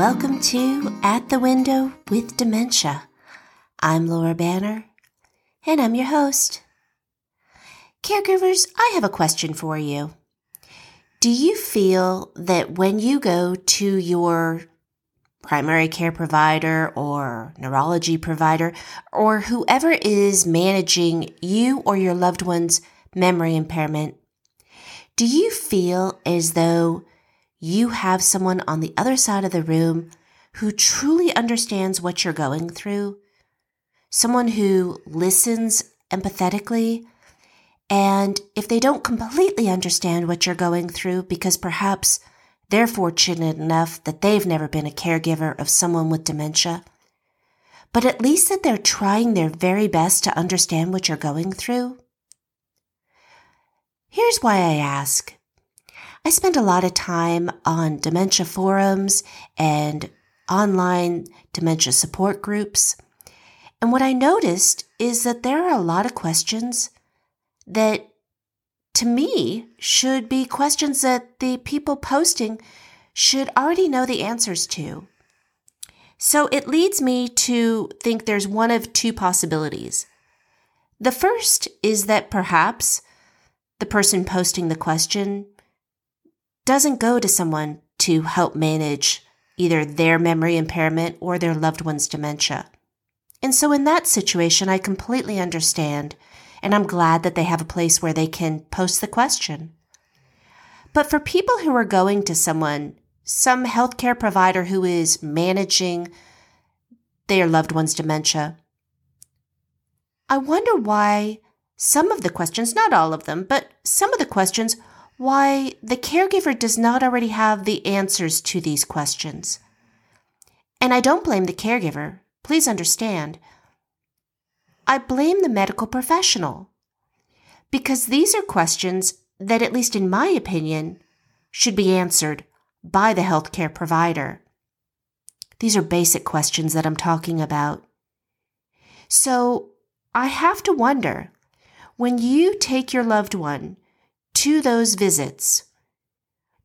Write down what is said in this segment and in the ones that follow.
Welcome to At the Window with Dementia. I'm Laura Banner, and I'm your host. Caregivers, I have a question for you. Do you feel that when you go to your primary care provider or neurology provider or whoever is managing you or your loved one's memory impairment, do you feel as though you have someone on the other side of the room who truly understands what you're going through? Someone who listens empathetically and if they don't completely understand what you're going through, because perhaps they're fortunate enough that they've never been a caregiver of someone with dementia, but at least that they're trying their very best to understand what you're going through. Here's why I ask. I spend a lot of time on dementia forums and online dementia support groups. And what I noticed is that there are a lot of questions that to me should be questions that the people posting should already know the answers to. So it leads me to think there's one of two possibilities. The first is that perhaps the person posting the question doesn't go to someone to help manage either their memory impairment or their loved one's dementia. And so in that situation, I completely understand and I'm glad that they have a place where they can post the question. But for people who are going to someone, some healthcare provider who is managing their loved one's dementia, I wonder why some of the questions, not all of them, but some of the questions, why the caregiver does not already have the answers to these questions. And I don't blame the caregiver. Please understand. I blame the medical professional. Because these are questions that, at least in my opinion, should be answered by the healthcare provider. These are basic questions that I'm talking about. So I have to wonder when you take your loved one to those visits,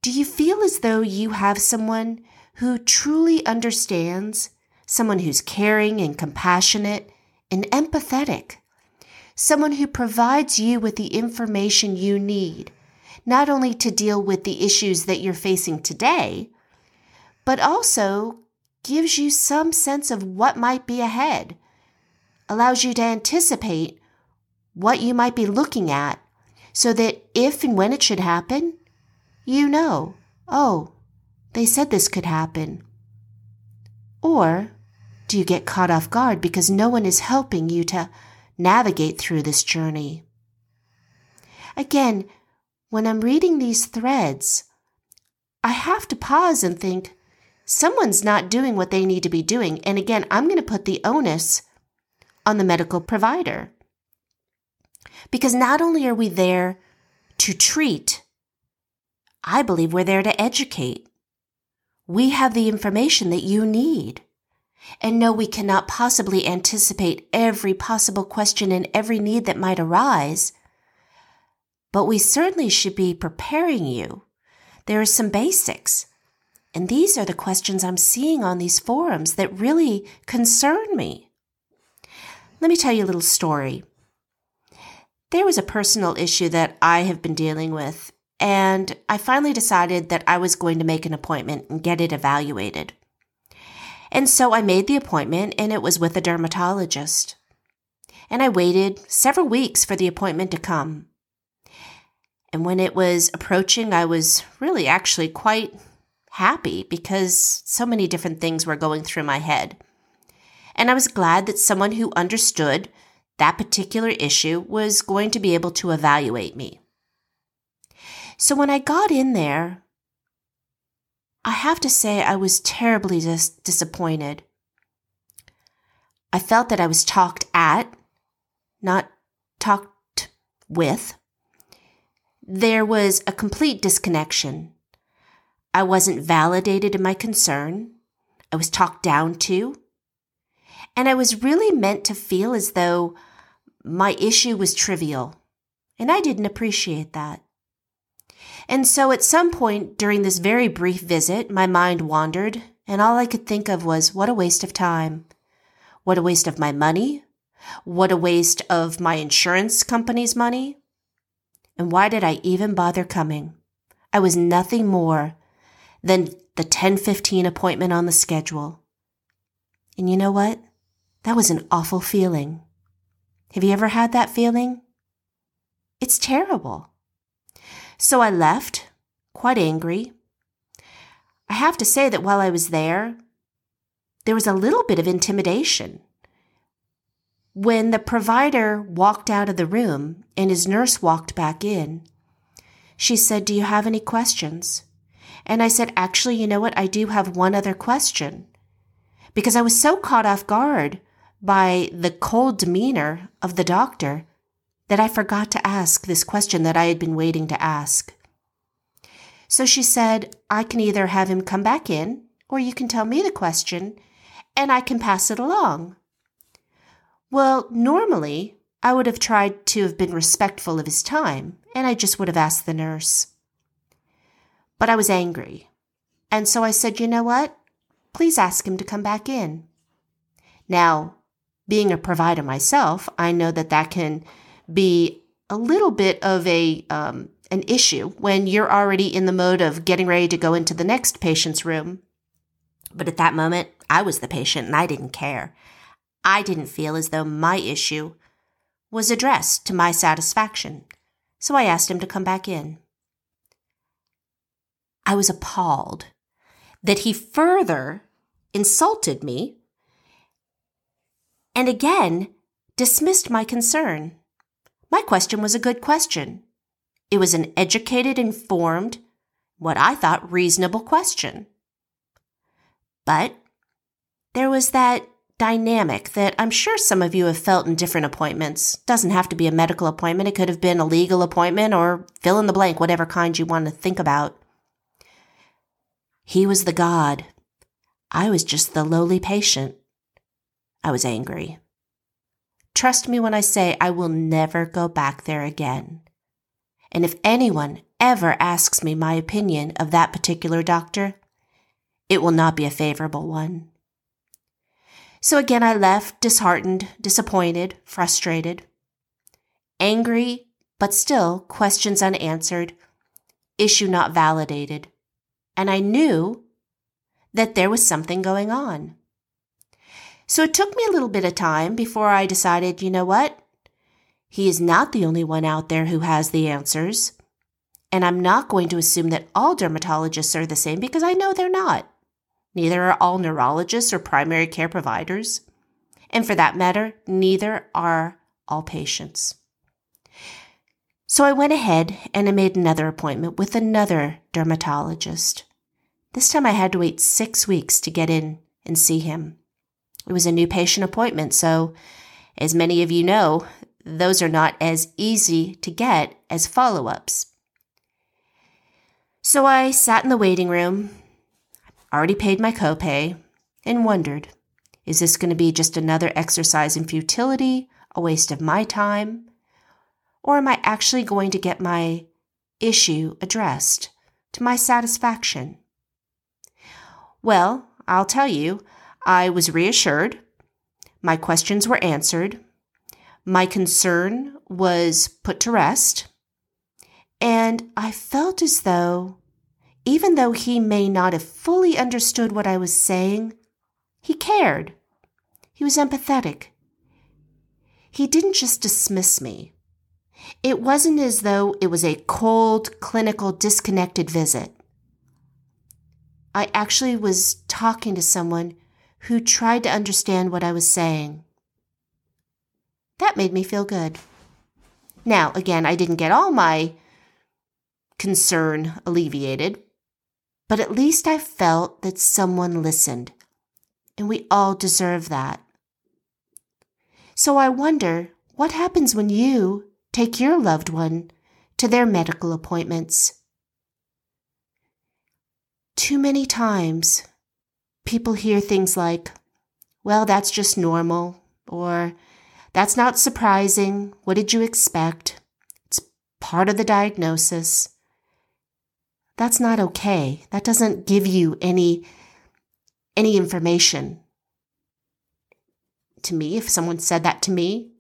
do you feel as though you have someone who truly understands, someone who's caring and compassionate and empathetic, someone who provides you with the information you need, not only to deal with the issues that you're facing today, but also gives you some sense of what might be ahead, allows you to anticipate what you might be looking at, so that if and when it should happen, you know, oh, they said this could happen. Or do you get caught off guard because no one is helping you to navigate through this journey? Again, when I'm reading these threads, I have to pause and think, someone's not doing what they need to be doing. And again, I'm going to put the onus on the medical provider. Because not only are we there to treat, I believe we're there to educate. We have the information that you need. And no, we cannot possibly anticipate every possible question and every need that might arise. But we certainly should be preparing you. There are some basics. And these are the questions I'm seeing on these forums that really concern me. Let me tell you a little story. There was a personal issue that I have been dealing with, and I finally decided that I was going to make an appointment and get it evaluated. And so I made the appointment and it was with a dermatologist. And I waited several weeks for the appointment to come. And when it was approaching, I was really actually quite happy because so many different things were going through my head. And I was glad that someone who understood that particular issue was going to be able to evaluate me. So when I got in there, I have to say I was terribly dis- disappointed. I felt that I was talked at, not talked with. There was a complete disconnection. I wasn't validated in my concern. I was talked down to. And I was really meant to feel as though my issue was trivial. And I didn't appreciate that. And so at some point during this very brief visit, my mind wandered and all I could think of was what a waste of time. What a waste of my money. What a waste of my insurance company's money. And why did I even bother coming? I was nothing more than the 1015 appointment on the schedule. And you know what? That was an awful feeling. Have you ever had that feeling? It's terrible. So I left, quite angry. I have to say that while I was there, there was a little bit of intimidation. When the provider walked out of the room and his nurse walked back in, she said, Do you have any questions? And I said, Actually, you know what? I do have one other question. Because I was so caught off guard by the cold demeanor of the doctor that I forgot to ask this question that I had been waiting to ask. So she said, I can either have him come back in, or you can tell me the question, and I can pass it along. Well, normally, I would have tried to have been respectful of his time, and I just would have asked the nurse. But I was angry, and so I said, You know what? Please ask him to come back in. Now, being a provider myself, I know that that can be a little bit of a um, an issue when you're already in the mode of getting ready to go into the next patient's room. But at that moment, I was the patient and I didn't care. I didn't feel as though my issue was addressed to my satisfaction, so I asked him to come back in. I was appalled that he further insulted me and again dismissed my concern. My question was a good question. It was an educated, informed, what I thought reasonable question. But there was that dynamic that I'm sure some of you have felt in different appointments. Doesn't have to be a medical appointment. It could have been a legal appointment or fill in the blank, whatever kind you want to think about. He was the God. I was just the lowly patient. I was angry. Trust me when I say I will never go back there again. And if anyone ever asks me my opinion of that particular doctor, it will not be a favorable one. So again, I left disheartened, disappointed, frustrated, angry, but still questions unanswered, issue not validated. And I knew that there was something going on. So it took me a little bit of time before I decided, you know what? He is not the only one out there who has the answers. And I'm not going to assume that all dermatologists are the same because I know they're not. Neither are all neurologists or primary care providers. And for that matter, neither are all patients. So I went ahead and I made another appointment with another dermatologist. This time I had to wait six weeks to get in and see him. It was a new patient appointment, so as many of you know, those are not as easy to get as follow ups. So I sat in the waiting room, already paid my copay, and wondered is this going to be just another exercise in futility, a waste of my time? Or am I actually going to get my issue addressed to my satisfaction? Well, I'll tell you, I was reassured. My questions were answered. My concern was put to rest. And I felt as though, even though he may not have fully understood what I was saying, he cared. He was empathetic. He didn't just dismiss me. It wasn't as though it was a cold, clinical, disconnected visit. I actually was talking to someone who tried to understand what I was saying. That made me feel good. Now, again, I didn't get all my concern alleviated, but at least I felt that someone listened, and we all deserve that. So I wonder what happens when you take your loved one to their medical appointments. Too many times people hear things like, well, that's just normal, or that's not surprising. What did you expect? It's part of the diagnosis. That's not okay. That doesn't give you any any information to me if someone said that to me,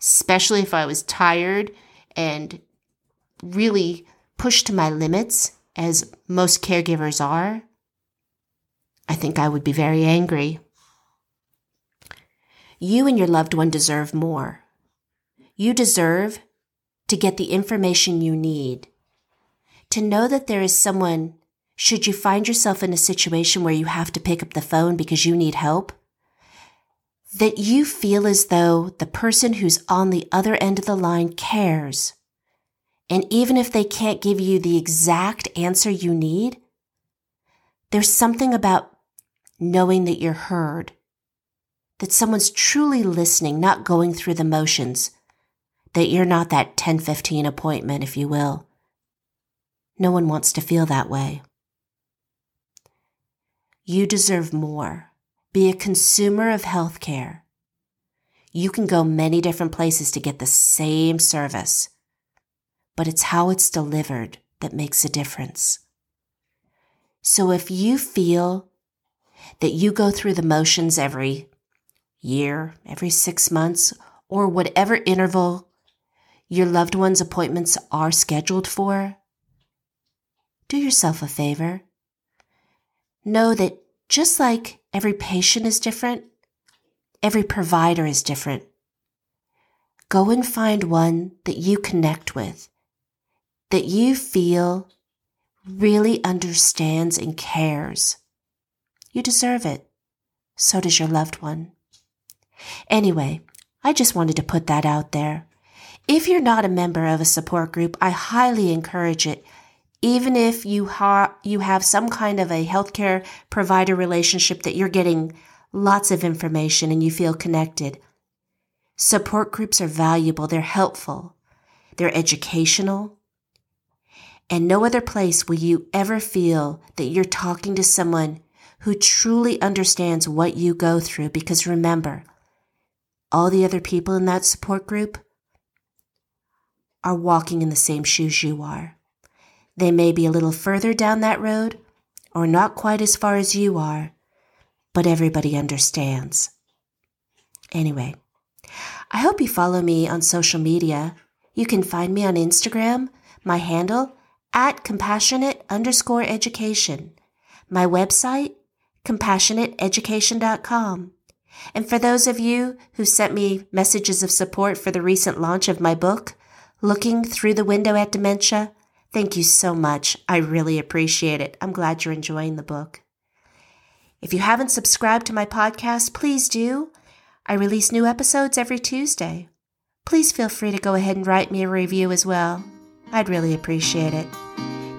especially if I was tired and really pushed to my limits, as most caregivers are. I think I would be very angry. You and your loved one deserve more. You deserve to get the information you need, to know that there is someone, should you find yourself in a situation where you have to pick up the phone because you need help, that you feel as though the person who's on the other end of the line cares. And even if they can't give you the exact answer you need, there's something about knowing that you're heard, that someone's truly listening, not going through the motions, that you're not that 1015 appointment, if you will. No one wants to feel that way. You deserve more. Be a consumer of healthcare. You can go many different places to get the same service, but it's how it's delivered that makes a difference. So if you feel that you go through the motions every year, every six months, or whatever interval your loved one's appointments are scheduled for, do yourself a favor. Know that just like Every patient is different. Every provider is different. Go and find one that you connect with, that you feel really understands and cares. You deserve it. So does your loved one. Anyway, I just wanted to put that out there. If you're not a member of a support group, I highly encourage it even if you ha- you have some kind of a healthcare provider relationship that you're getting lots of information and you feel connected. Support groups are valuable, they're helpful, they're educational. And no other place will you ever feel that you're talking to someone who truly understands what you go through because remember, all the other people in that support group are walking in the same shoes you are. They may be a little further down that road or not quite as far as you are, but everybody understands. Anyway, I hope you follow me on social media. You can find me on Instagram, my handle at compassionate underscore education, my website, compassionateeducation.com. And for those of you who sent me messages of support for the recent launch of my book, Looking Through the Window at Dementia, Thank you so much. I really appreciate it. I'm glad you're enjoying the book. If you haven't subscribed to my podcast, please do. I release new episodes every Tuesday. Please feel free to go ahead and write me a review as well. I'd really appreciate it.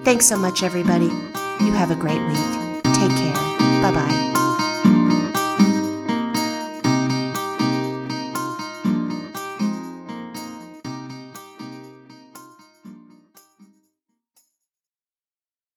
Thanks so much, everybody. You have a great week.